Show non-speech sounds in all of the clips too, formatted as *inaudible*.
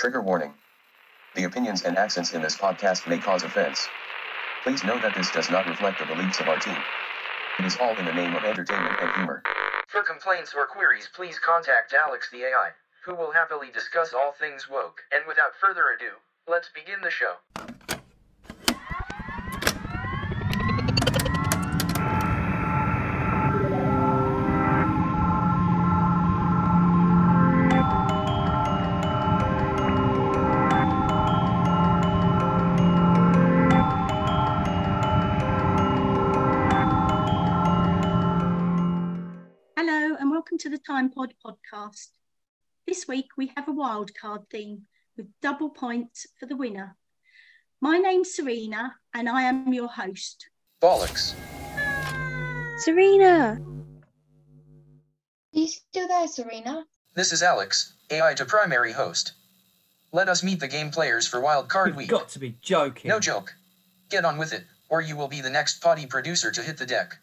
Trigger warning. The opinions and accents in this podcast may cause offense. Please know that this does not reflect the beliefs of our team. It is all in the name of entertainment and humor. For complaints or queries, please contact Alex the AI, who will happily discuss all things woke. And without further ado, let's begin the show. Time Pod podcast. This week we have a wildcard theme with double points for the winner. My name's Serena and I am your host. Bollocks. Serena! Are you still there, Serena? This is Alex, AI to primary host. Let us meet the game players for Wild Card You've Week. got to be joking. No joke. Get on with it, or you will be the next potty producer to hit the deck.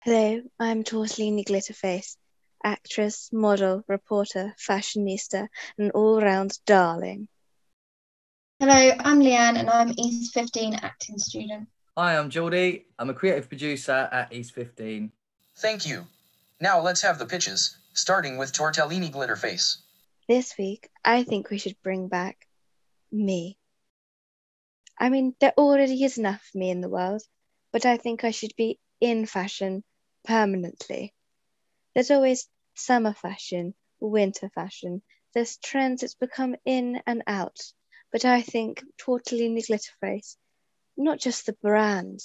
Hello, I'm Tortellini Glitterface, actress, model, reporter, fashionista, and all round darling. Hello, I'm Leanne and I'm East 15 acting student. Hi, I'm Geordie. I'm a creative producer at East 15. Thank you. Now let's have the pitches, starting with Tortellini Glitterface. This week, I think we should bring back me. I mean, there already is enough of me in the world, but I think I should be in fashion permanently. There's always summer fashion, winter fashion. There's trends that's become in and out. But I think Tortellini Glitterface, not just the brand,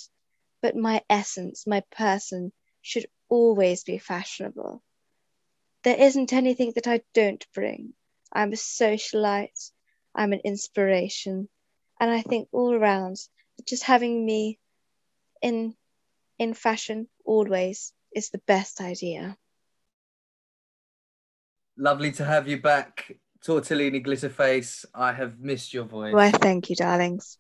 but my essence, my person, should always be fashionable. There isn't anything that I don't bring. I'm a socialite, I'm an inspiration, and I think all around just having me in in fashion always is the best idea. Lovely to have you back, Tortellini Glitterface. I have missed your voice. Why, thank you, darlings.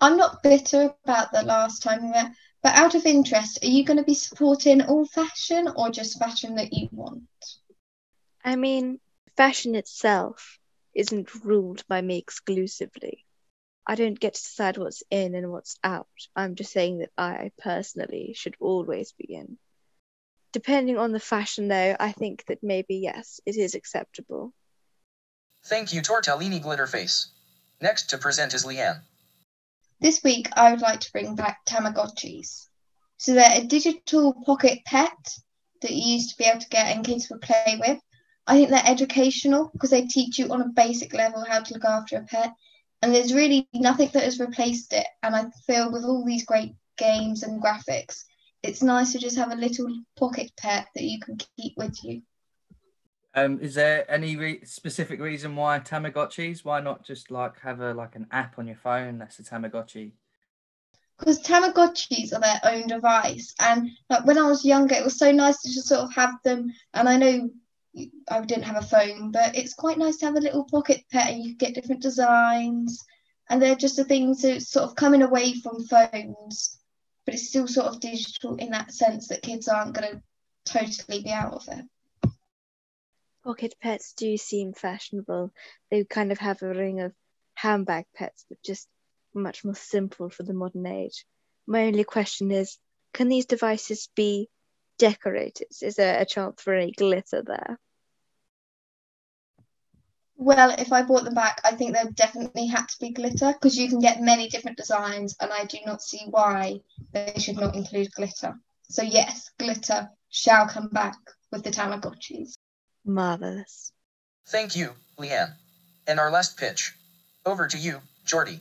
I'm not bitter about the last time we met, but out of interest, are you going to be supporting all fashion or just fashion that you want? I mean, fashion itself isn't ruled by me exclusively. I don't get to decide what's in and what's out. I'm just saying that I personally should always be in. Depending on the fashion, though, I think that maybe yes, it is acceptable. Thank you, Tortellini Glitterface. Next to present is Leanne. This week, I would like to bring back Tamagotchis. So they're a digital pocket pet that you used to be able to get and kids would play with. I think they're educational because they teach you on a basic level how to look after a pet. And there's really nothing that has replaced it. And I feel with all these great games and graphics, it's nice to just have a little pocket pet that you can keep with you. Um, is there any re- specific reason why Tamagotchis? Why not just like have a like an app on your phone that's a Tamagotchi? Because Tamagotchis are their own device. And like when I was younger, it was so nice to just sort of have them. And I know I didn't have a phone, but it's quite nice to have a little pocket pet and you get different designs. And they're just the things that sort of coming away from phones, but it's still sort of digital in that sense that kids aren't going to totally be out of it. Pocket pets do seem fashionable. They kind of have a ring of handbag pets, but just much more simple for the modern age. My only question is can these devices be decorated? Is there a chance for any glitter there? Well, if I bought them back, I think there definitely had to be glitter because you can get many different designs, and I do not see why they should not include glitter. So, yes, glitter shall come back with the Tamagotchis. Marvelous. Thank you, Leanne. And our last pitch. Over to you, Jordy.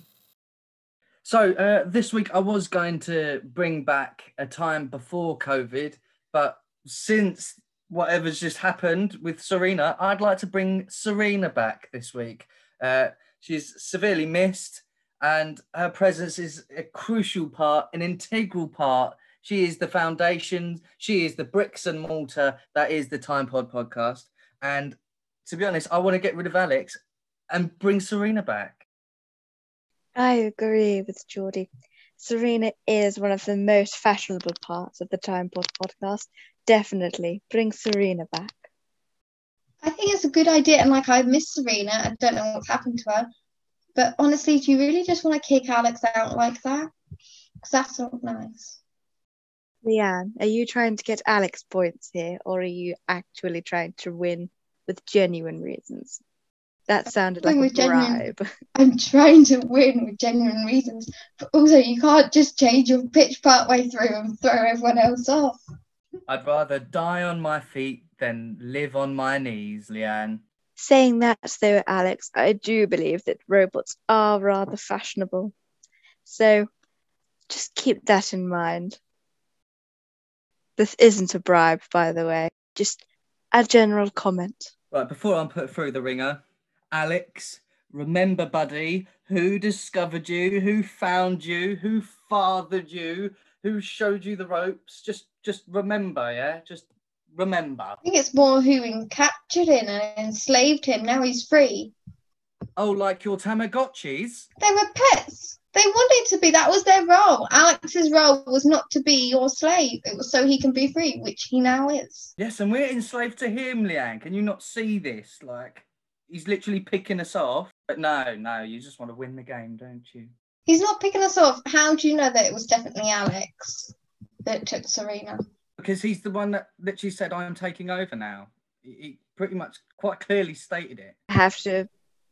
So uh, this week I was going to bring back a time before COVID, but since whatever's just happened with Serena, I'd like to bring Serena back this week. Uh, she's severely missed, and her presence is a crucial part, an integral part. She is the foundation. She is the bricks and mortar that is the Time Pod podcast. And to be honest, I want to get rid of Alex and bring Serena back. I agree with Geordie. Serena is one of the most fashionable parts of the Time Pod podcast. Definitely bring Serena back. I think it's a good idea, and like I miss Serena. I don't know what's happened to her, but honestly, do you really just want to kick Alex out like that? Because that's not nice. Leanne, are you trying to get Alex points here, or are you actually trying to win with genuine reasons? That sounded like a genuine- bribe. *laughs* I'm trying to win with genuine reasons, but also you can't just change your pitch part way through and throw everyone else off. I'd rather die on my feet than live on my knees, Leanne. Saying that, though, Alex, I do believe that robots are rather fashionable. So just keep that in mind. This isn't a bribe, by the way, just a general comment. Right, before I'm put through the ringer, Alex, remember, buddy, who discovered you, who found you, who fathered you, who showed you the ropes? Just just remember, yeah? Just remember. I think it's more who captured him and enslaved him. Now he's free. Oh, like your Tamagotchis? They were pets. They wanted to be. That was their role. Alex's role was not to be your slave. It was so he can be free, which he now is. Yes, and we're enslaved to him, Leanne. Can you not see this? Like, he's literally picking us off. But no, no, you just want to win the game, don't you? He's not picking us off. How do you know that it was definitely Alex that took Serena? Because he's the one that literally said, I am taking over now. He, he pretty much quite clearly stated it. I have to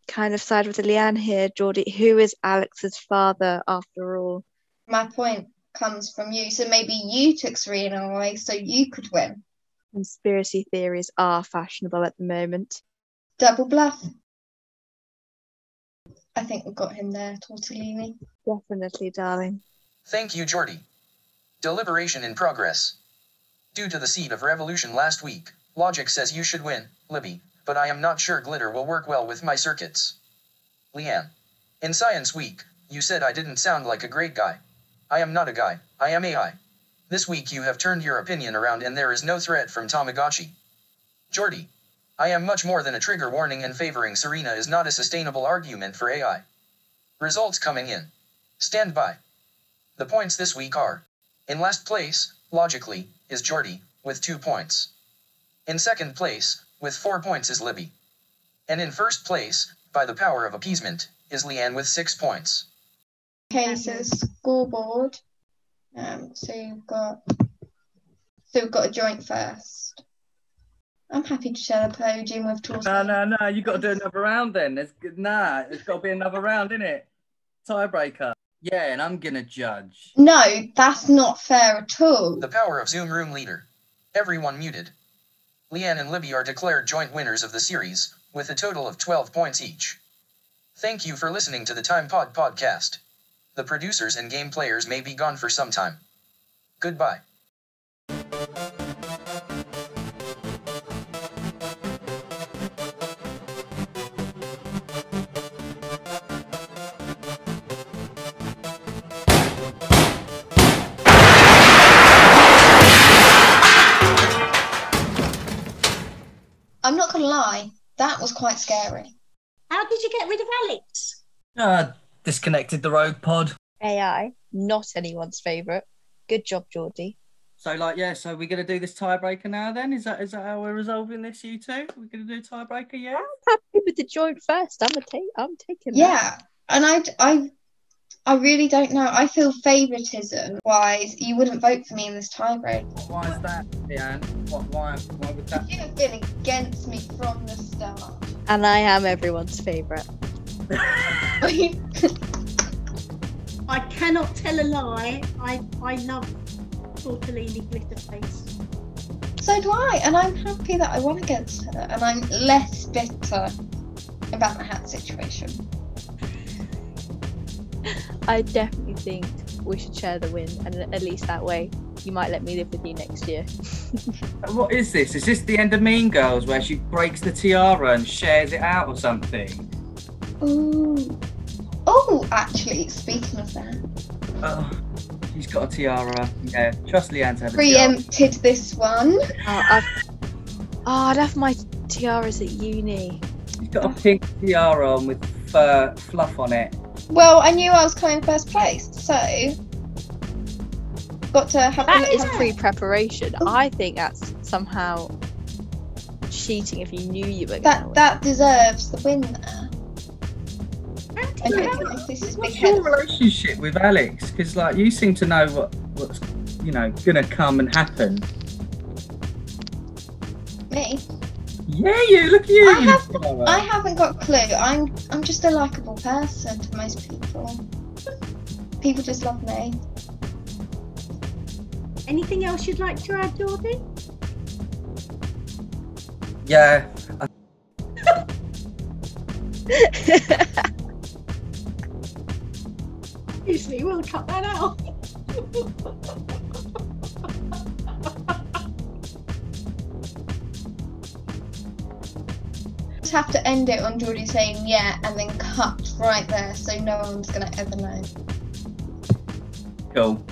kind of side with Leanne here, Geordie. Who is Alex's father after all? My point comes from you. So maybe you took Serena away so you could win. Conspiracy theories are fashionable at the moment. Double bluff. I think we've got him there, Tortellini. Definitely, darling. Thank you, Jordy. Deliberation in progress. Due to the seed of revolution last week, logic says you should win, Libby, but I am not sure glitter will work well with my circuits. Leanne. In Science Week, you said I didn't sound like a great guy. I am not a guy, I am AI. This week you have turned your opinion around and there is no threat from Tamagotchi. Jordy. I am much more than a trigger warning and favoring Serena is not a sustainable argument for AI. Results coming in. Stand by. The points this week are in last place, logically, is Jordy, with two points. In second place, with four points, is Libby. And in first place, by the power of appeasement, is Leanne with six points. Okay, so scoreboard. Um, so you've got so we've got a joint first. I'm happy to share the podium with Tortellini. No, no, no. You got to do another round then. There's nah. There's got to be another round, in it? Tiebreaker. Yeah, and I'm gonna judge. No, that's not fair at all. The power of Zoom Room Leader. Everyone muted. Leanne and Libby are declared joint winners of the series, with a total of 12 points each. Thank you for listening to the Time Pod podcast. The producers and game players may be gone for some time. Goodbye. That was quite scary. How did you get rid of Alex? Uh, disconnected the rogue pod. AI, not anyone's favourite. Good job, Geordie. So like yeah, so we're gonna do this tiebreaker now then? Is that is that how we're resolving this, you two? We're gonna do a tiebreaker, yeah? I'm happy with the joint first. I'm a take. I'm taking. that. Yeah, and I, I, I really don't know. I feel favoritism wise, you wouldn't vote for me in this tiebreak. Why is that, Leanne? What why why would that You have been against me from the start. And I am everyone's favourite. *laughs* I cannot tell a lie. I, I love Tortellini Glitterface. so do I, and I'm happy that I won against her, and I'm less bitter about the hat situation. *laughs* I definitely think we should share the win, and at least that way, you might let me live with you next year. *laughs* What is this? Is this the end of Mean Girls where she breaks the tiara and shares it out or something? Ooh. Oh, actually, speaking of that, Oh, she's got a tiara. Yeah, trust Leanne to have a tiara. preempted this one. Oh, I've, oh, I'd have my tiaras at uni. She's got a pink tiara on with fur fluff on it. Well, I knew I was coming first place, so got to have a That is pre-preparation. I think that's somehow cheating if you knew you were That that deserves the win there. I Andy, don't how- think this is big What's your relationship with Alex? Because like you seem to know what what's you know gonna come and happen. Me. Yeah, you look at you. I you have- flower. I haven't got a clue. I'm I'm just a likable person to most people. People just love me. anything else you'd like to add, Jordan? Yeah, *laughs* Usually we'll cut that out. Just have to end it on Geordie saying yeah and then cut right there so no one's gonna ever know. cool.